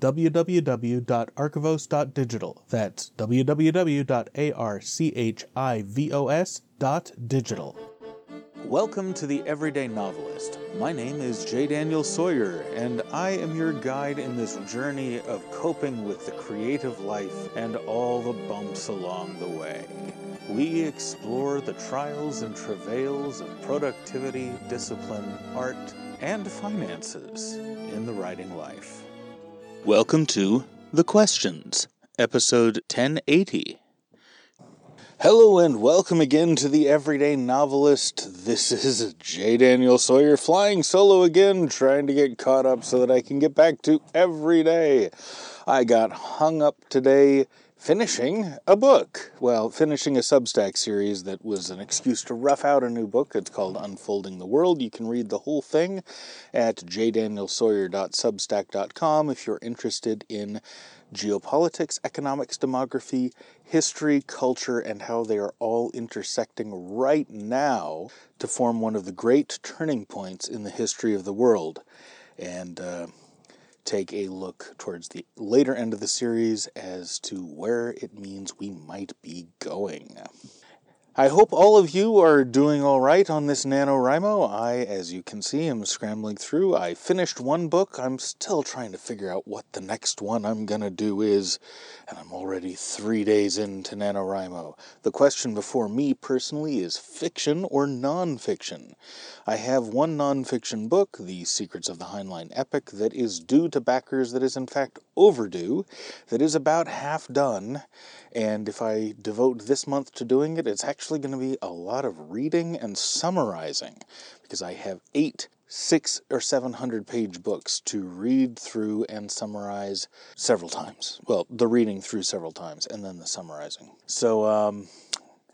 www.archivos.digital. That's www.archivos.digital. Welcome to the Everyday Novelist. My name is J. Daniel Sawyer, and I am your guide in this journey of coping with the creative life and all the bumps along the way. We explore the trials and travails of productivity, discipline, art, and finances in the writing life. Welcome to The Questions, episode 1080. Hello and welcome again to the Everyday Novelist. This is J. Daniel Sawyer flying solo again, trying to get caught up so that I can get back to every day. I got hung up today finishing a book. Well, finishing a Substack series that was an excuse to rough out a new book. It's called Unfolding the World. You can read the whole thing at jdanielsawyer.substack.com if you're interested in geopolitics, economics, demography, history, culture, and how they are all intersecting right now to form one of the great turning points in the history of the world. And uh, take a look towards the later end of the series as to where it means we might be going. I hope all of you are doing all right on this NaNoWriMo. I, as you can see, am scrambling through. I finished one book. I'm still trying to figure out what the next one I'm going to do is, and I'm already three days into NaNoWriMo. The question before me personally is fiction or nonfiction. I have one nonfiction book, The Secrets of the Heinlein Epic, that is due to backers, that is in fact overdue, that is about half done and if I devote this month to doing it, it's actually going to be a lot of reading and summarizing because I have eight six or seven hundred page books to read through and summarize several times. Well, the reading through several times and then the summarizing. So um,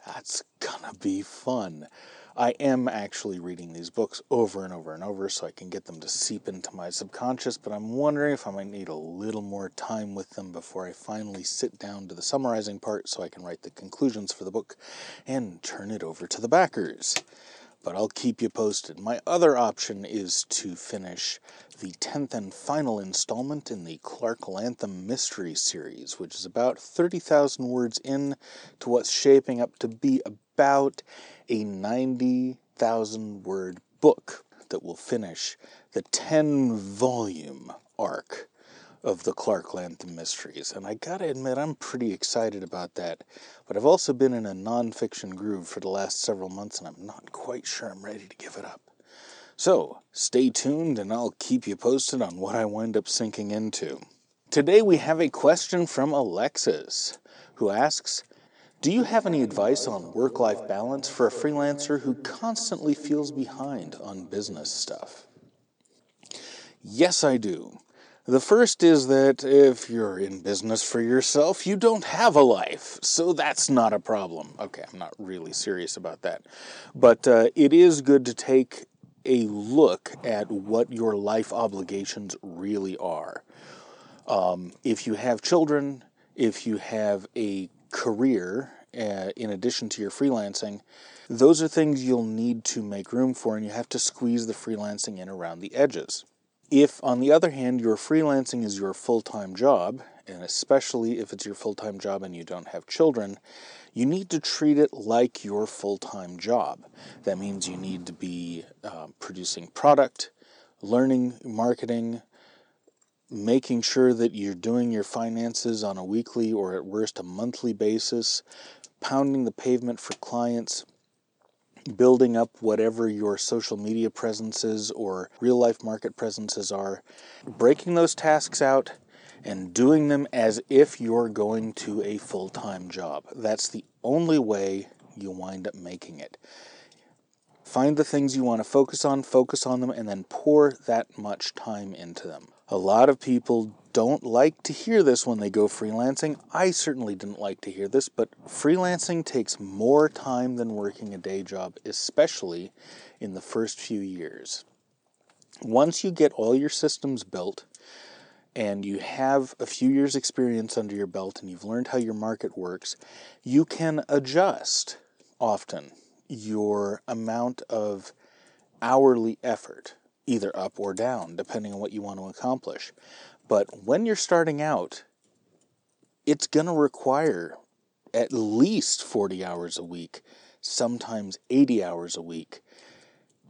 that's gonna be fun. I am actually reading these books over and over and over so I can get them to seep into my subconscious, but I'm wondering if I might need a little more time with them before I finally sit down to the summarizing part so I can write the conclusions for the book and turn it over to the backers. But I'll keep you posted. My other option is to finish the 10th and final installment in the Clark Lantham Mystery Series, which is about 30,000 words in to what's shaping up to be about a 90,000 word book that will finish the 10 volume arc of the Clark Lantham Mysteries. And I gotta admit, I'm pretty excited about that. But I've also been in a nonfiction groove for the last several months, and I'm not quite sure I'm ready to give it up. So, stay tuned, and I'll keep you posted on what I wind up sinking into. Today, we have a question from Alexis, who asks do you have any advice on work life balance for a freelancer who constantly feels behind on business stuff? Yes, I do. The first is that if you're in business for yourself, you don't have a life, so that's not a problem. Okay, I'm not really serious about that. But uh, it is good to take a look at what your life obligations really are. Um, if you have children, if you have a career uh, in addition to your freelancing, those are things you'll need to make room for, and you have to squeeze the freelancing in around the edges. If, on the other hand, your freelancing is your full time job, and especially if it's your full time job and you don't have children, you need to treat it like your full time job. That means you need to be uh, producing product, learning marketing, making sure that you're doing your finances on a weekly or at worst a monthly basis, pounding the pavement for clients, building up whatever your social media presences or real life market presences are, breaking those tasks out and doing them as if you're going to a full time job. That's the only way you wind up making it. Find the things you want to focus on, focus on them, and then pour that much time into them. A lot of people don't like to hear this when they go freelancing. I certainly didn't like to hear this, but freelancing takes more time than working a day job, especially in the first few years. Once you get all your systems built and you have a few years' experience under your belt and you've learned how your market works, you can adjust often your amount of hourly effort, either up or down, depending on what you want to accomplish. But when you're starting out, it's going to require at least 40 hours a week, sometimes 80 hours a week.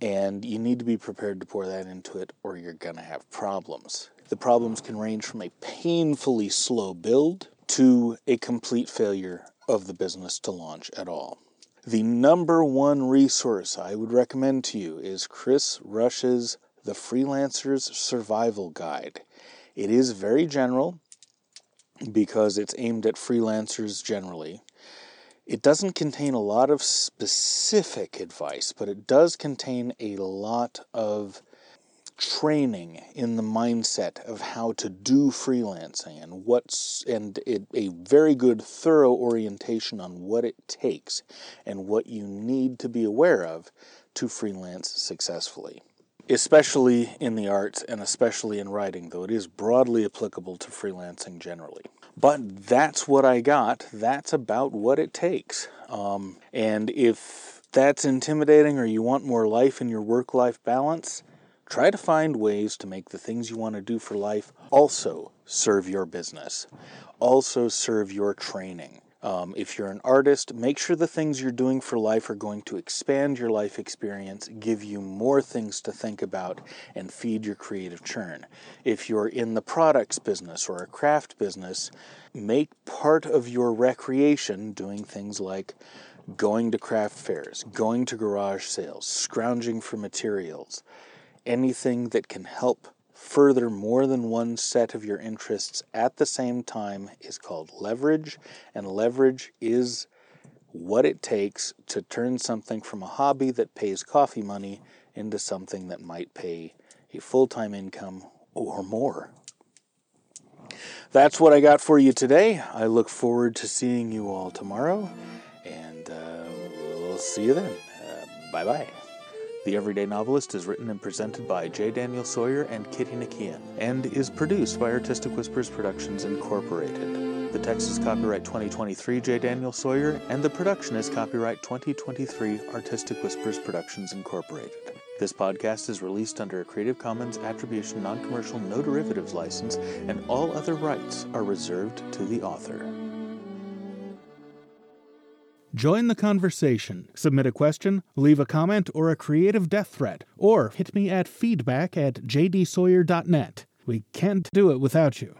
And you need to be prepared to pour that into it, or you're going to have problems. The problems can range from a painfully slow build to a complete failure of the business to launch at all. The number one resource I would recommend to you is Kris Rusch's The Freelancer's Survival Guide. It is very general because it's aimed at freelancers generally. It doesn't contain a lot of specific advice, but it does contain a lot of training in the mindset of how to do freelancing and what's and it, a very good thorough orientation on what it takes and what you need to be aware of to freelance successfully especially in the arts and especially in writing, though it is broadly applicable to freelancing generally. But that's what I got. That's about what it takes. Um, and if that's intimidating or you want more life in your work life balance, try to find ways to make the things you want to do for life also serve your business, also serve your training. Um, if you're an artist, make sure the things you're doing for life are going to expand your life experience, give you more things to think about, and feed your creative churn. If you're in the products business or a craft business, make part of your recreation doing things like going to craft fairs, going to garage sales, scrounging for materials, anything that can help further more than one set of your interests at the same time is called leverage, and leverage is what it takes to turn something from a hobby that pays coffee money into something that might pay a full time income or more. That's what I got for you today. I look forward to seeing you all tomorrow, and uh, we'll see you then. Uh, bye bye. The Everyday Novelist is written and presented by J. Daniel Sawyer and Kitty Nakian, and is produced by Artistic Whispers Productions Incorporated. The text is copyright 2023 J. Daniel Sawyer, and the production is copyright 2023 Artistic Whispers Productions Incorporated. This podcast is released under a Creative Commons Attribution Non Commercial No Derivatives license, and all other rights are reserved to the author. Join the conversation. Submit a question, leave a comment, or a creative death threat, or hit me at feedback at jdsawyer.net. We can't do it without you.